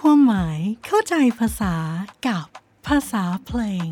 ความหมายเข้าใจภาษากับภาษาเพลง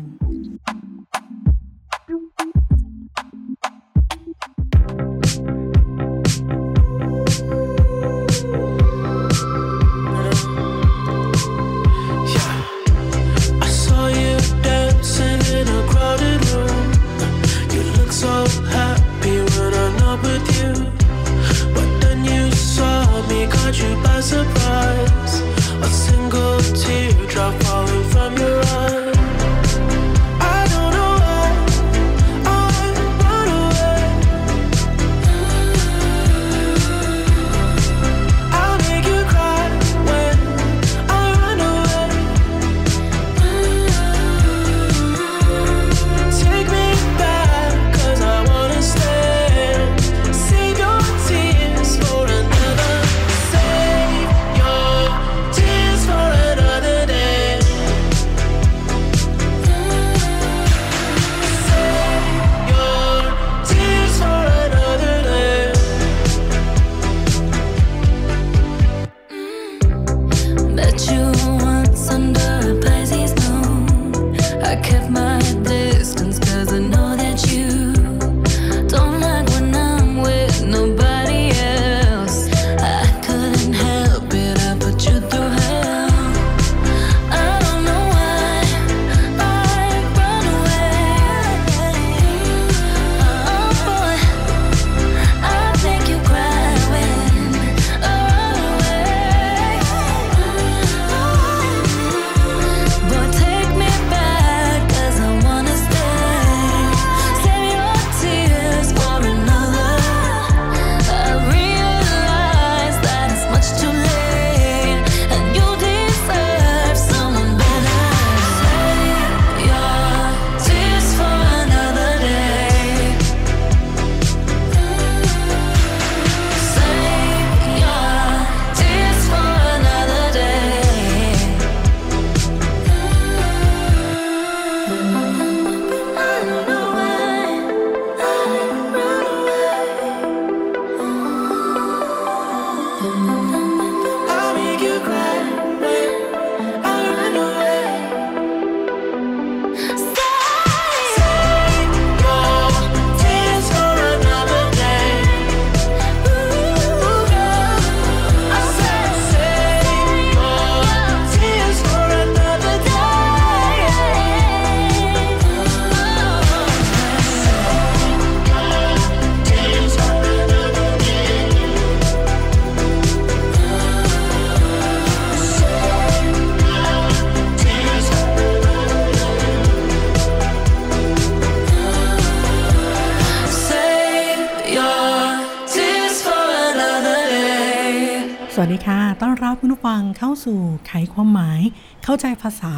ไขความหมาย เข้าใจภาษา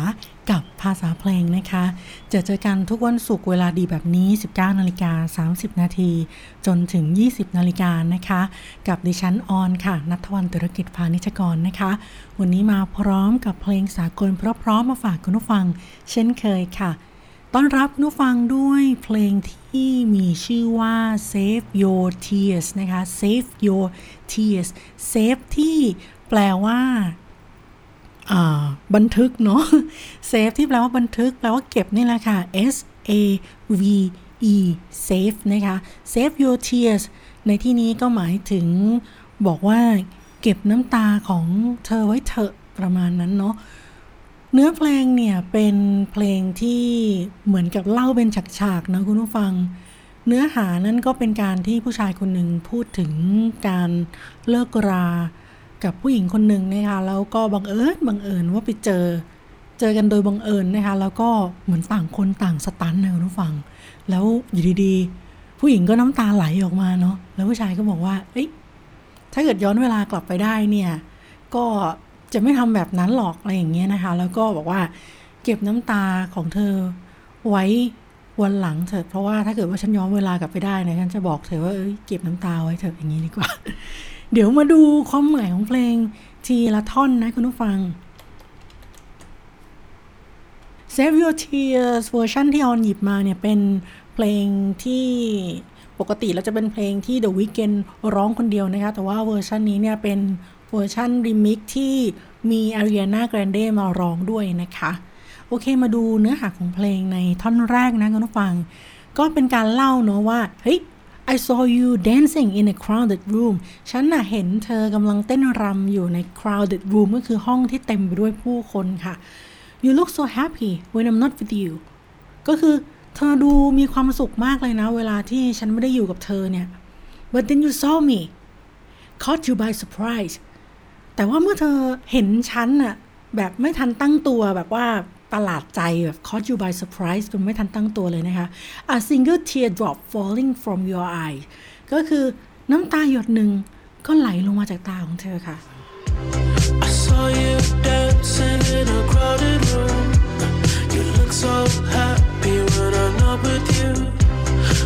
กับภาษาเพลงนะคะ จะเจอกันทุกวันศุกร์เวลาดีแบบนี้ 19นาฬิกา30 นาทีจนถึง 20นาฬิกานะคะ กับดิฉันออนค่ะ นัทวันตุรกิจพานิชกรนะคะ วันนี้มาพร้อมกับเพลงสากลเพราะๆมาฝากคุณผู้ฟัง เช่นเคยค่ะต้อนรับคุณผู้ฟังด้วยเพลงที่มีชื่อว่า Save Your Tears นะคะ Save Your Tears Save ที่แปลว่า บันทึกเนาะ Save ที่แปลว่าบันทึก แปลว่าเก็บนี่แหละค่ะ S A V E Save นะคะ Save Your Tears ในที่นี้ก็หมายถึงบอกว่าเก็บน้ำตาของเธอไว้เถอะประมาณนั้นเนาะเนื้อเพลงเนี่ยเป็นเพลงที่เหมือนกับเล่าเป็นฉากๆนะคุณผู้ฟัง เนื้อหานั้นก็เป็นการที่ผู้ชายคนหนึ่งพูดถึงการเลิกรา กับผู้หญิงคนหนึ่งนะคะแล้วก็บังเอิญบังเอิญว่าไปเจอ เจอกันโดยบังเอิญนะคะแล้วก็เหมือนต่างคนต่างสตันนะคุณผู้ฟัง แล้วอยู่ดีๆ ผู้หญิงก็น้ำตาไหลออกมาเนาะแล้วผู้ชายก็บอกว่าเอ้ยถ้าเกิดย้อนเวลากลับไปได้เนี่ยก็จะไม่ทำแบบนั้นหรอกอะไรอย่างเงี้ยนะคะ แล้วก็บอกว่าเก็บน้ำตาของเธอไว้วันหลังเถอะเพราะว่าถ้าเกิดว่าฉันย้อนเวลากลับไปได้เนี่ยฉันจะบอกเธอว่าเอ้ยเก็บน้ำตาไว้เถอะอย่างนี้ดีกว่า เดี๋ยวมาดูความหมายของเพลงทีละท่อนนะคุณผู้ฟัง Save Your Tears เวอร์ชันที่ออนหยิบมาเนี่ยเป็นเพลงที่ปกติแล้วจะเป็นเพลงที่ The Weeknd ร้องคนเดียวนะคะ แต่ว่าเวอร์ชันนี้เนี่ยเป็นเวอร์ชันรีมิกที่มีอารีอานาแกรนเดมาร้องด้วยนะคะ โอเคมาดูเนื้อหาของเพลงในท่อนแรกนะคุณผู้ฟัง ก็เป็นการเล่าเนาะว่า เฮ้ย I saw you dancing in a crowded room ฉันน่ะเห็นเธอกำลังเต้นรำอยู่ใน crowded room ก็คือห้องที่เต็มไปด้วยผู้คนค่ะ You look so happy when I'm not with you ก็คือเธอดูมีความสุขมากเลยนะ เวลาที่ฉันไม่ได้อยู่กับเธอเนี่ย but then you saw me caught you by surprise แต่ว่าเมื่อเธอเห็นฉันน่ะแบบไม่ทันตั้งตัวแบบว่า ประหลาดใจแบบ caught you by surprise จนไม่ทันตั้งตัวเลยนะคะ a single tear drop falling from your eye ก็คือน้ำตาหยดหนึ่งก็ไหลลงมาจากตาของเธอค่ะ I saw you dancing in a crowded room. You look so happy when I'm not with you.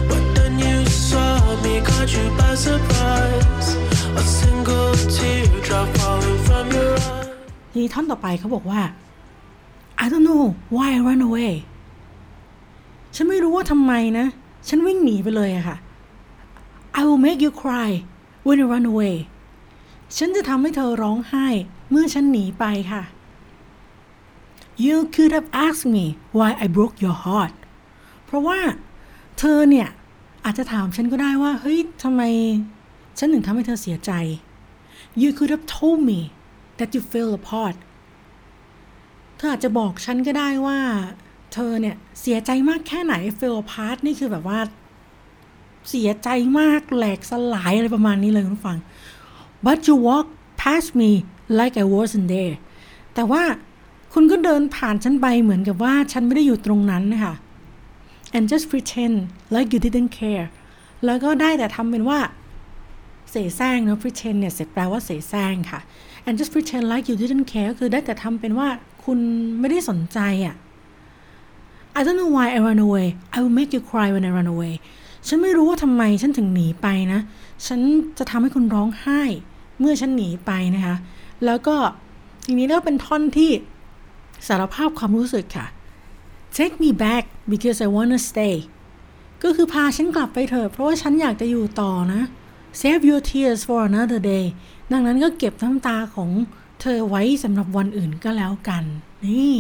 But then you saw me, caught you by surprise. A single teardrop falling from your eye. ทีนี้ท่อนต่อไปเขาบอกว่า I don't know why I run away ฉันไม่รู้ว่าทำไมนะ ฉันวิ่งหนีไปเลยอะค่ะ I will make you cry when you run away ฉันจะทำให้เธอร้องไห้เมื่อฉันหนีไปค่ะ You could have asked me why I broke your heart เพราะว่าเธอเนี่ย อาจจะถามฉันก็ได้ว่า เฮ้ยทำไม ฉันถึงทำให้เธอเสียใจ You could have told me that you fell apart ธออาจจะบอกฉันก็ได้ว่า เธอเนี่ยเสียใจมากแค่ไหน fell apart นี่คือแบบว่า เสียใจมากแหลกสลายอะไรประมาณนี้เลยคุณฟัง but you walk past me like I wasn't there แต่ว่าคุณก็เดินผ่านฉันไปเหมือนกับว่าฉันไม่ได้อยู่ตรงนั้นนะคะ and just pretend like you didn't care แล้วก็ได้แต่ทำเป็นว่า เสแสร้งเนะ pretend เนี่ยเสร็จแปลว่าเสแสร้งค่ะ and just pretend like you didn't care ก็คือได้แต่ทำเป็นว่า คุณไม่ได้สนใจอะ I don't know why I run away I will make you cry when I run away ฉันไม่รู้ว่าทำไมฉันถึงหนีไปนะ ฉันจะทำให้คุณร้องไห้ เมื่อฉันหนีไปนะคะ แล้วก็ทีนี้ก็เป็นท่อนที่สารภาพความรู้สึกค่ะ Take me back because I wanna stay ก็คือพาฉันกลับไปเถอะเพราะว่าฉันอยากจะอยู่ต่อนะ Save your tears for another day ดังนั้นก็เก็บน้ำตาของ เธอไว้สำหรับวันอื่นก็แล้วกัน นี่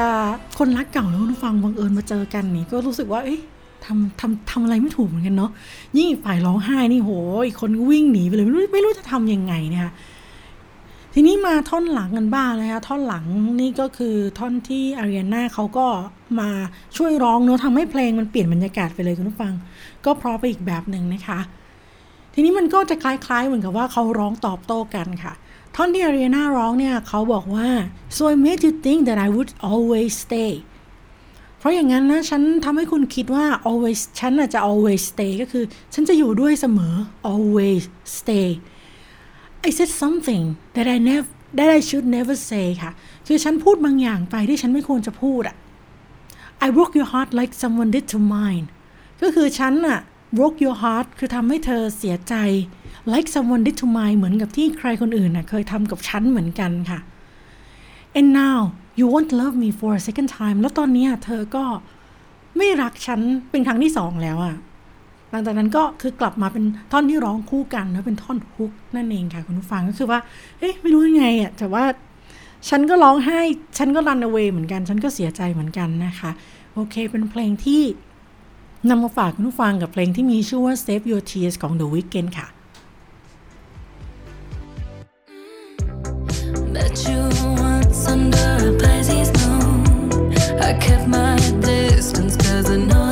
จะคนรักเก่าแล้วคุฟังบังเอิญมาเจอกันนี่ก็รู้สึกว่าเอ๊ะทำทำทำอะไรไม่ถูกเหมือนกันเนาะยิ่งฝ่ายร้องไห้นี่โหอีกคนก็วิ่งหนีไปเลยไม่รู้ไม่รู้จะทำยังไงเนะคะทีนี้มาท่อนหลังกันบ้างนะคะท่อนหลังนี่ก็คือท่อนที่อารีนาเขาก็มาช่วยร้องเนาะทำให้เพลงมันเปลี่ยนบรรยากาศไปเลยคุณผู้ฟัง ก็เพราะไปอีกแบบหนึ่งนะคะ ทีนี้มันก็จะคล้ายๆเหมือนกับว่าเขาร้องตอบโต้กันค่ะ ท่อนที่อารีนาร้องเนี่ยเขาบอกว่า so I made you think that I would always stay เพราะอย่างนั้นนะฉันทำให้คุณคิดว่า always ฉันอาจจะ always stay ก็คือ ฉันจะอยู่ด้วยเสมอ always stay I said something that I never that I should never say ค่ะ คือฉันพูดบางอย่างไปที่ฉันไม่ควรจะพูดอะ I broke your heart like someone did to mine ก็คือฉันอะ broke your heart คือทำให้เธอเสียใจ like someone did to mine เหมือนกับที่ใครคนอื่นน่ะเคยทำกับฉันเหมือนกันค่ะ and now you won't love me for a second time แล้วตอนนี้เธอก็ไม่รักฉันเป็นครั้งที่สองแล้วอะหลังจากนั้นก็คือกลับมาเป็นท่อนที่ร้องคู่กันแล้วเป็นท่อนฮุกนั่นเองค่ะคุณผู้ฟังก็คือว่า เอ๊ะไม่รู้ยังไงอะแต่ว่าฉันก็ร้องไห้ ฉันก็รัน away เหมือนกัน ฉันก็เสียใจเหมือนกันนะคะ โอเค เป็นเพลงที่ นำมาฝากคุณผู้ฟังกับเพลงที่มีชื่อว่า Save Your Tears ของ The Weeknd ค่ะ Met you once under a Pisces moon. I kept my distance cause I know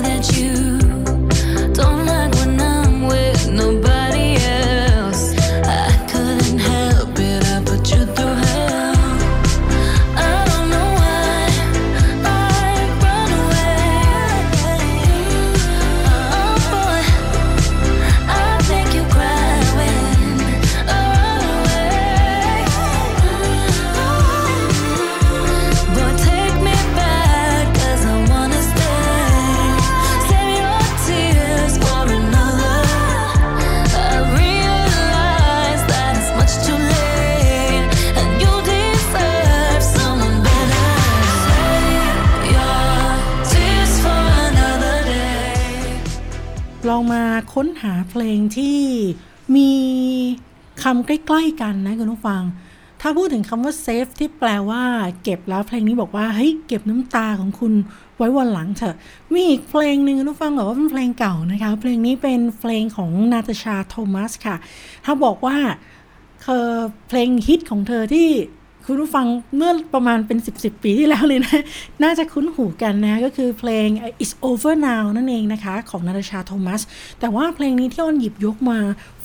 ค้นหาเพลงที่มีคำใกล้ ๆ กันนะคุณผู้ฟัง ถ้าพูดถึงคำว่า safe ที่แปลว่า เก็บแล้วเพลงนี้บอกว่าเฮ้ยเก็บน้ำตาของคุณไว้วันหลังเถอะ มีอีกเพลงหนึ่งคุณผู้ฟังบอกว่าเป็นเพลงเก่านะคะ เพลงนี้เป็นเพลงของนาตาชาโทมัสค่ะ ถ้าบอกว่าเธอเพลงฮิตของเธอที่ คุณผู้ฟังเมื่อประมาณเป็น 10บสปีที่แล้วเลยนะ น่าจะคุ้นหูกันนะ ก็คือเพลง It's Over Now นั่นเองนะคะ ของนาตาชาโทมัส แต่ว่าเพลงนี้ที่อ้นหยิบยกมา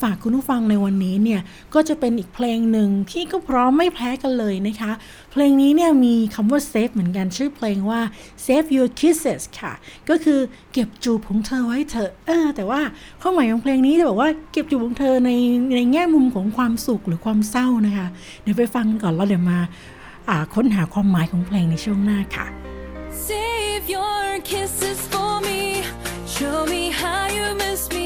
ฝากคุณผู้ฟังในวันนี้เนี่ยก็จะเป็นอีกเพลงหนึ่งที่ก็พร้อมไม่แพ้กันเลยนะคะ เพลงนี้เนี่ยมีคำว่า save เหมือนกันชื่อเพลงว่า save your kisses ค่ะ ก็คือเก็บจูบของเธอไว้เถอะเออแต่ว่าความหมายของเพลงนี้จะบอกว่าเก็บจูบของเธอในในแง่มุมของความสุขหรือความเศร้านะคะเดี๋ยวไปฟังกันก่อนแล้วเดี๋ยวมาอ่าค้นหาความหมายของเพลงในช่วงหน้าค่ะ Save your kisses for me. Show me how you miss me.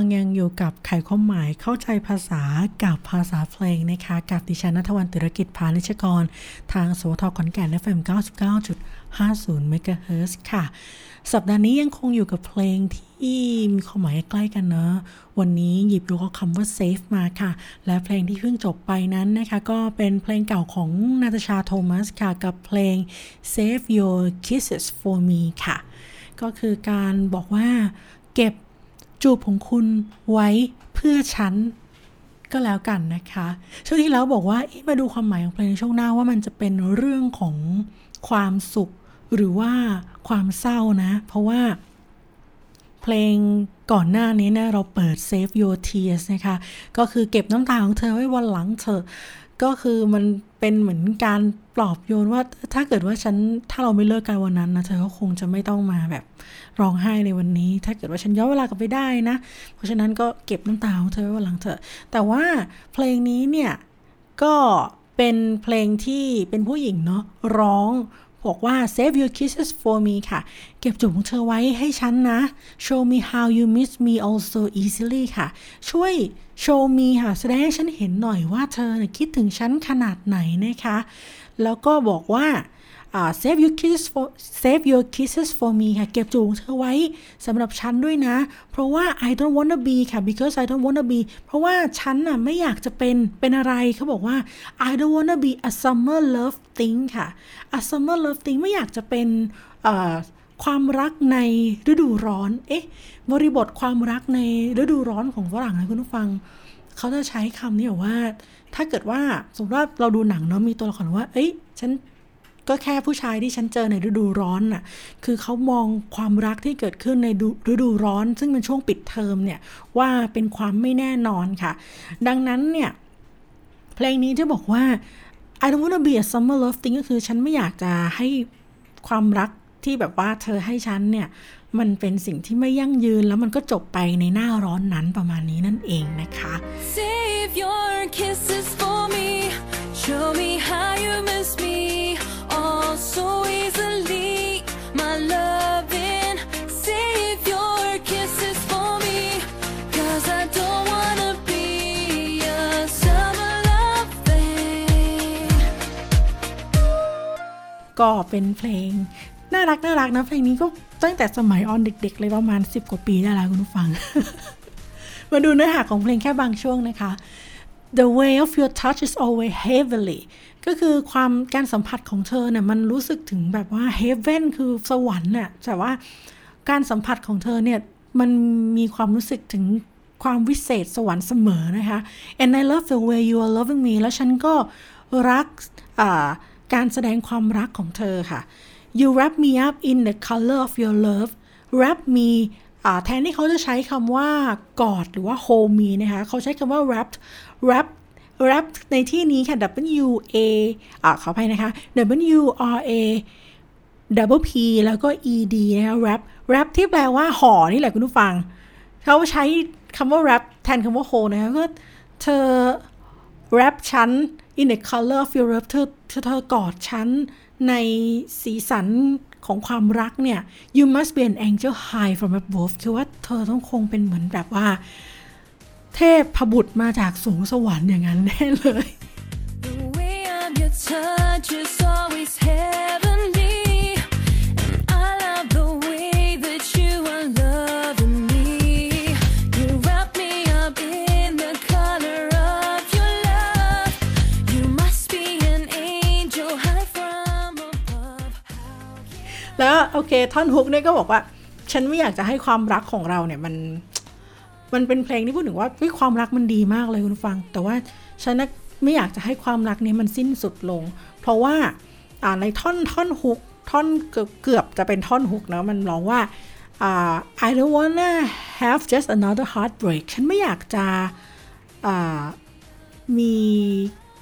ฟังยังอยู่กับไขความหมายเข้าใจภาษากับภาษาเพลงนะคะ กับดิฉันนัทวันติรกิจพานิชกร ทางสวทขอนแก่น FM 99.50 MHz ค่ะ สัปดาห์นี้ยังคงอยู่กับเพลงที่มีความหมายใกล้กันเนอะวันนี้หยิบยกคำว่า safe มาค่ะ และเพลงที่เพิ่งจบไปนั้นนะคะ ก็เป็นเพลงเก่าของนาตาชาโทมัสค่ะ กับเพลง save your kisses for me ค่ะ ก็คือการบอกว่าเก็บ จูบของคุณไว้เพื่อฉันก็แล้วกันนะคะ ช่วงที่แล้วบอกว่ามาดูความหมายของเพลงในช่วงหน้าว่ามันจะเป็นเรื่องของความสุข หรือว่าความเศร้านะ เพราะว่า เพลงก่อนหน้านี้เนี่ยเราเปิด Save Your Tears นะคะ ก็คือเก็บน้ำตาของเธอไว้วันหลังเธอ ก็คือมันเป็นเหมือนการปลอบโยนว่าถ้าเกิดว่าฉันถ้าเราไม่เลิกกันวันนั้นนะเธอก็คงจะไม่ต้องมาแบบร้องไห้ในวันนี้ ถ้าเกิดว่าฉันย้อนเวลากลับไปได้นะ เพราะฉะนั้นก็เก็บน้ำตาของเธอไว้วันหลังเธอแต่ว่าเพลงนี้เนี่ยก็เป็นเพลงที่เป็นผู้หญิงเนาะร้อง บอกว่า save your kisses for me ค่ะ เก็บจูบของเธอไว้ให้ฉันนะ show me how you miss me also easily ค่ะ ช่วย show me ค่ะ แสดงให้ฉันเห็นหน่อยว่าเธอคิดถึงฉันขนาดไหนนะคะ แล้วก็บอกว่า save your kisses for save your kisses for me ค่ะ เก็บจูงเธอไว้สำหรับฉันด้วยนะ เพราะว่า I don't wanna be ค่ะ because I don't wanna be เพราะว่าฉันน่ะไม่อยากจะเป็น เป็นอะไรเขาบอกว่า I don't wanna be a summer love thing ค่ะ a summer love thing ไม่อยากจะเป็นความรักในฤดูร้อน เอ๊ะ บริบทความรักในฤดูร้อนของฝรั่งนะคุณผู้ฟัง เขาจะใช้คำนี้ว่า ถ้าเกิดว่าสมมติว่าเราดูหนังเนาะมีตัวละครว่า เอ้ย ฉัน ก็แค่ผู้ชายที่ฉันเจอในฤดูร้อนน่ะคือเขามองความรักที่เกิดขึ้นในฤดูร้อน ซึ่งเป็นช่วงปิดเทอมเนี่ยว่าเป็นความไม่แน่นอนค่ะ ดังนั้นเนี่ยเพลงนี้ที่บอกว่า I don't wanna be a summer love thing ก็คือฉันไม่อยากจะให้ความรักที่แบบว่าเธอให้ฉันเนี่ยมันเป็นสิ่งที่ไม่ยั่งยืนแล้วมันก็จบไปในหน้าร้อนนั้นประมาณนี้นั่นเองนะคะ Save your kisses ก็เป็นเพลงน่ารักน่ารักนะเพลงนี้ก็ตั้งแต่สมัยออนเด็ก ๆ เลยประมาณ 10 กว่าปีได้แล้วคุณผู้ฟัง มาดูเนื้อหาของเพลงแค่บางช่วงนะคะ The way of your touch is always heavenly ก็คือความการสัมผัสของเธอเนี่ยมันรู้สึกถึงแบบว่า heaven คือสวรรค์น่ะแต่ว่าการสัมผัสของเธอเนี่ยมันมีความรู้สึกถึงความวิเศษสวรรค์เสมอนะคะ and I love the way you are loving me แล้วฉันก็รักอ่า การแสดงความรักของเธอค่ะ you wrap me up in the color of your love wrap me แทนที่เขาจะใช้คำว่ากอดหรือว่า hold me นะคะ เขาใช้คำว่า wrap wrap wrap ในที่นี้ค่ะ W A อ่าขออภัยนะคะ W R A double P แล้วก็ E D นะคะ wrap wrap ที่แปลว่าห่อนี่แหละคุณผู้ฟัง เขาใช้คำว่า wrap แทนคำว่า hold นะคะก็เธอ wrap ฉัน in the color of your love เธอเธอเธอกอดฉันในสีสันของความรักเนี่ย you must be an angel high from above คือว่าเธอต้องคงเป็นเหมือนแบบว่า เทพพบุตรมาจากสูงสวรรค์อย่างนั้นแน่เลย อเค ท่อนฮุกเนี่ยก็บอกว่า ฉันไม่อยากจะให้ความรักของเราเนี่ยมัน มันเป็นเพลงที่พูดถึงว่าเฮ้ยความรักมันดีมากเลยคุณฟัง แต่ว่าฉันไม่อยากจะให้ความรักนี้มันสิ้นสุดลง เพราะว่าอ่าในท่อนท่อนฮุกท่อนเกือบเกือบจะเป็นท่อนฮุกนะมันร้องว่าอ่า I don't wanna have just another heartbreak ฉันไม่อยากจะอ่ามี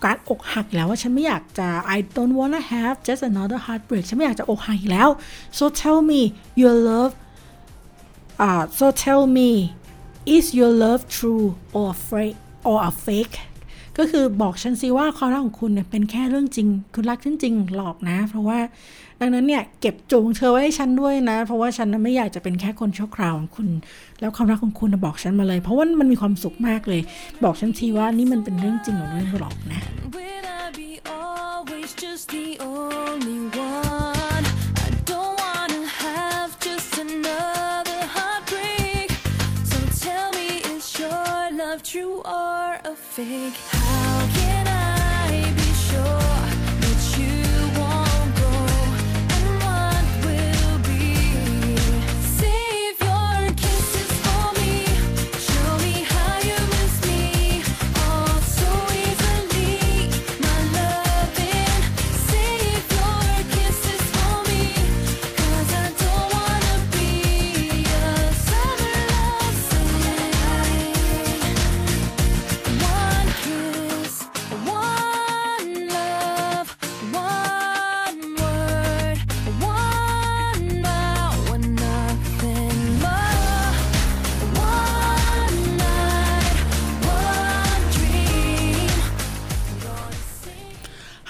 การอกหักแล้วว่าฉันไม่อยากจะ I don't wanna have just another heartbreak ฉันไม่อยากจะอกหักอีกแล้ว so tell me your love uh, so tell me is your love true or fake or a fake ก็คือบอกฉันสิว่าความรักของคุณเนี่ยเป็นแค่เรื่องจริง คุณรักฉันจริงหรอกนะ เพราะว่าดังนั้นเนี่ยเก็บจูงเธอไว้ให้ฉันด้วยนะ เพราะว่าฉันไม่อยากจะเป็นแค่คนชั่วคราวของคุณ แล้วความรักของคุณบอกฉันมาเลย เพราะว่ามันมีความสุขมากเลย บอกฉันทีว่านี่มันเป็นเรื่องจริงหรือเรื่องหลอกนะ Will I be always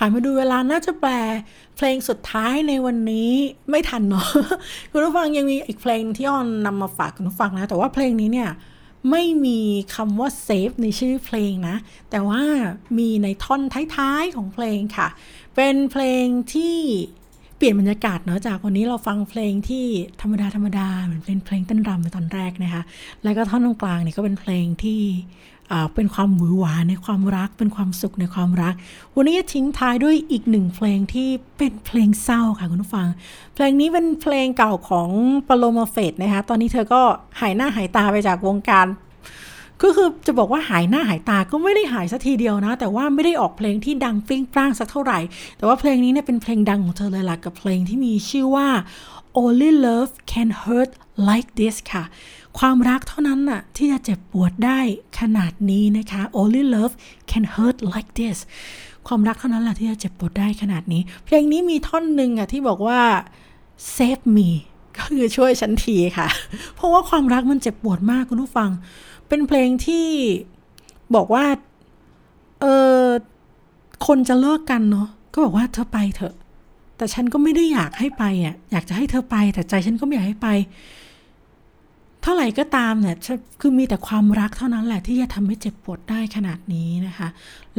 หันมาดูเวลาน่าจะแปล เพลงสุดท้ายในวันนี้ไม่ทันเนาะคุณผู้ฟังยังมีอีกเพลงที่ออนนำมาฝากคุณผู้ฟังนะ แต่ว่าเพลงนี้เนี่ยไม่มีคำว่าเซฟในชื่อเพลงนะ แต่ว่ามีในท่อนท้ายๆของเพลงค่ะ เป็นเพลงที่เปลี่ยนบรรยากาศเนาะจากวันนี้เราฟังเพลงที่ธรรมดาธรรมดาเหมือนเป็นเพลงเต้นรำในตอนแรกนะคะ แล้วก็ท่อนตรงกลางเนี่ยก็เป็นเพลงที่ เป็นความหวือหวาในความรัก เป็นความสุขในความรัก วันนี้จะทิ้งท้ายด้วยอีกหนึ่งเพลงที่เป็นเพลงเศร้าค่ะคุณผู้ฟัง เพลงนี้เป็นเพลงเก่าของปโลมาเฟตนะคะตอนนี้เธอก็หายหน้าหายตาไปจากวงการก็คือจะบอกว่าหายหน้าหายตาก็ไม่ได้หายสักทีเดียวนะ แต่ว่าไม่ได้ออกเพลงที่ดังปริ้งปร้างสักเท่าไหร่ แต่ว่าเพลงนี้เนี่ยเป็นเพลงดังของเธอเลยล่ะกับเพลงที่มีชื่อว่า Only Love Can Hurt Like This ค่ะ ความรักเท่านั้นน่ะที่จะเจ็บปวดได้ขนาดนี้นะคะ Only Love Can Hurt Like This ความรักเท่านั้นแหละที่จะเจ็บปวดได้ขนาดนี้ เพลงนี้มีท่อนหนึ่งอะที่บอกว่า save me ก็คือช่วยฉันทีค่ะ เพราะว่าความรักมันเจ็บปวดมากคุณผู้ฟัง เป็นเพลงที่บอกว่า เออคนจะเลิกกันเนาะ ก็บอกว่าเธอไปเถอะ แต่ฉันก็ไม่ได้อยากให้ไปอะ อยากจะให้เธอไป แต่ใจฉันก็ไม่อยากให้ไป ท่าไหร่ก็ตามเนี่ยฉันคือมีแต่ความรักเท่านั้นแหละที่จะทำให้เจ็บปวดได้ขนาดนี้นะคะ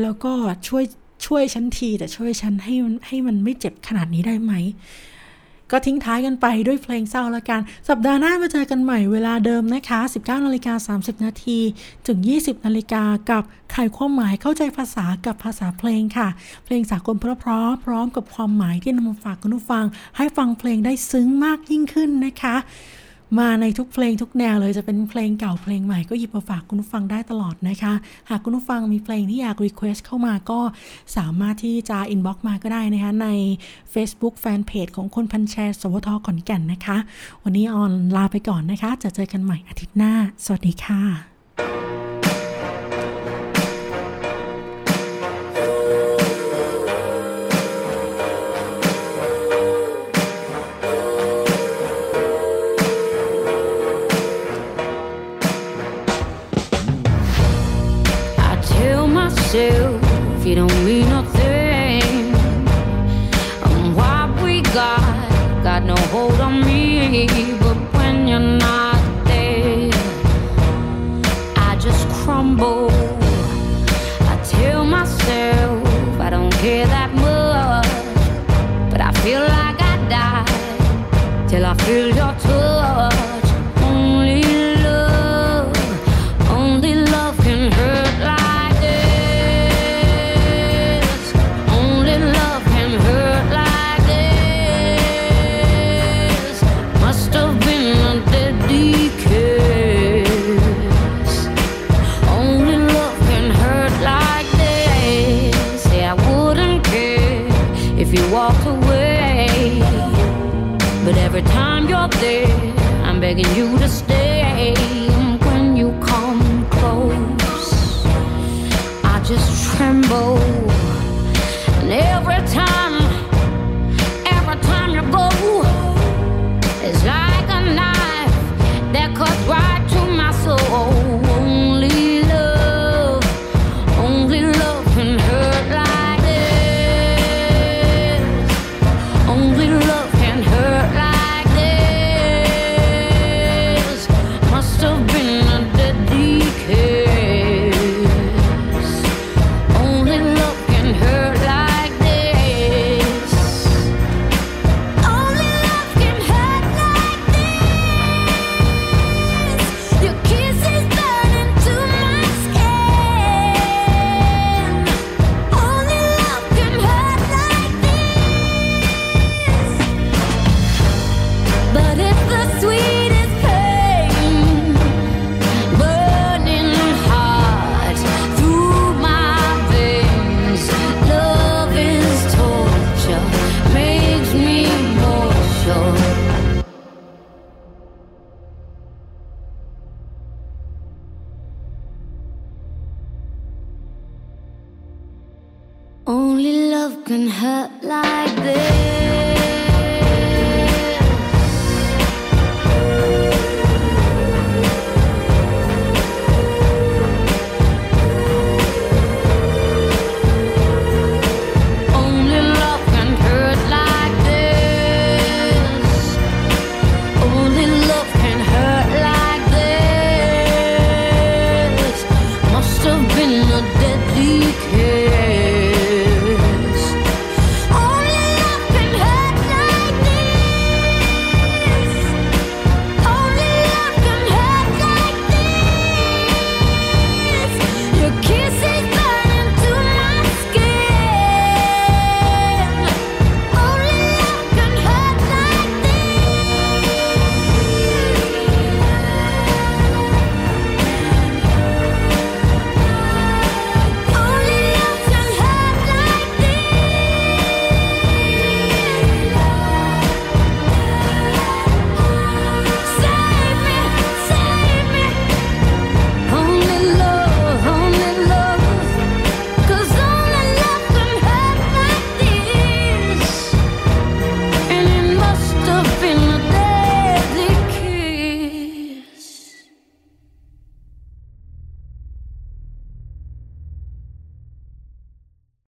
แล้วก็ช่วยช่วยฉันทีแต่ช่วยฉันให้มันให้มันไม่เจ็บขนาดนี้ได้ไหม ก็ทิ้งท้ายกันไปด้วยเพลงเศร้าละกัน สัปดาห์หน้ามาเจอกันใหม่เวลาเดิมนะคะ 19นาฬิกา30 นาที ถึง 20นาฬิกากับไขความหมายเข้าใจภาษากับภาษาเพลงค่ะ เพลงสากลเพราะๆพร้อมกับความหมายที่นำมาฝากคุณผู้ฟัง ให้ฟังเพลงได้ซึ้งมากยิ่งขึ้นนะคะ มาในทุกเพลงทุกแนวเลยจะเป็นเพลงเก่าเพลงใหม่ก็หยิบมาฝากคุณผู้ฟังได้ตลอดนะคะ หากคุณผู้ฟังมีเพลงที่อยาก request เข้ามาก็สามารถที่จะ inbox มาก็ได้นะคะใน Facebook Fanpage ของคนพันธุ์แชร์ สวท.ขอนแก่นนะคะ วันนี้ออนลาไปก่อนนะคะ จะเจอกันใหม่อาทิตย์หน้า สวัสดีค่ะ I feel your touch. You to love can hurt like this.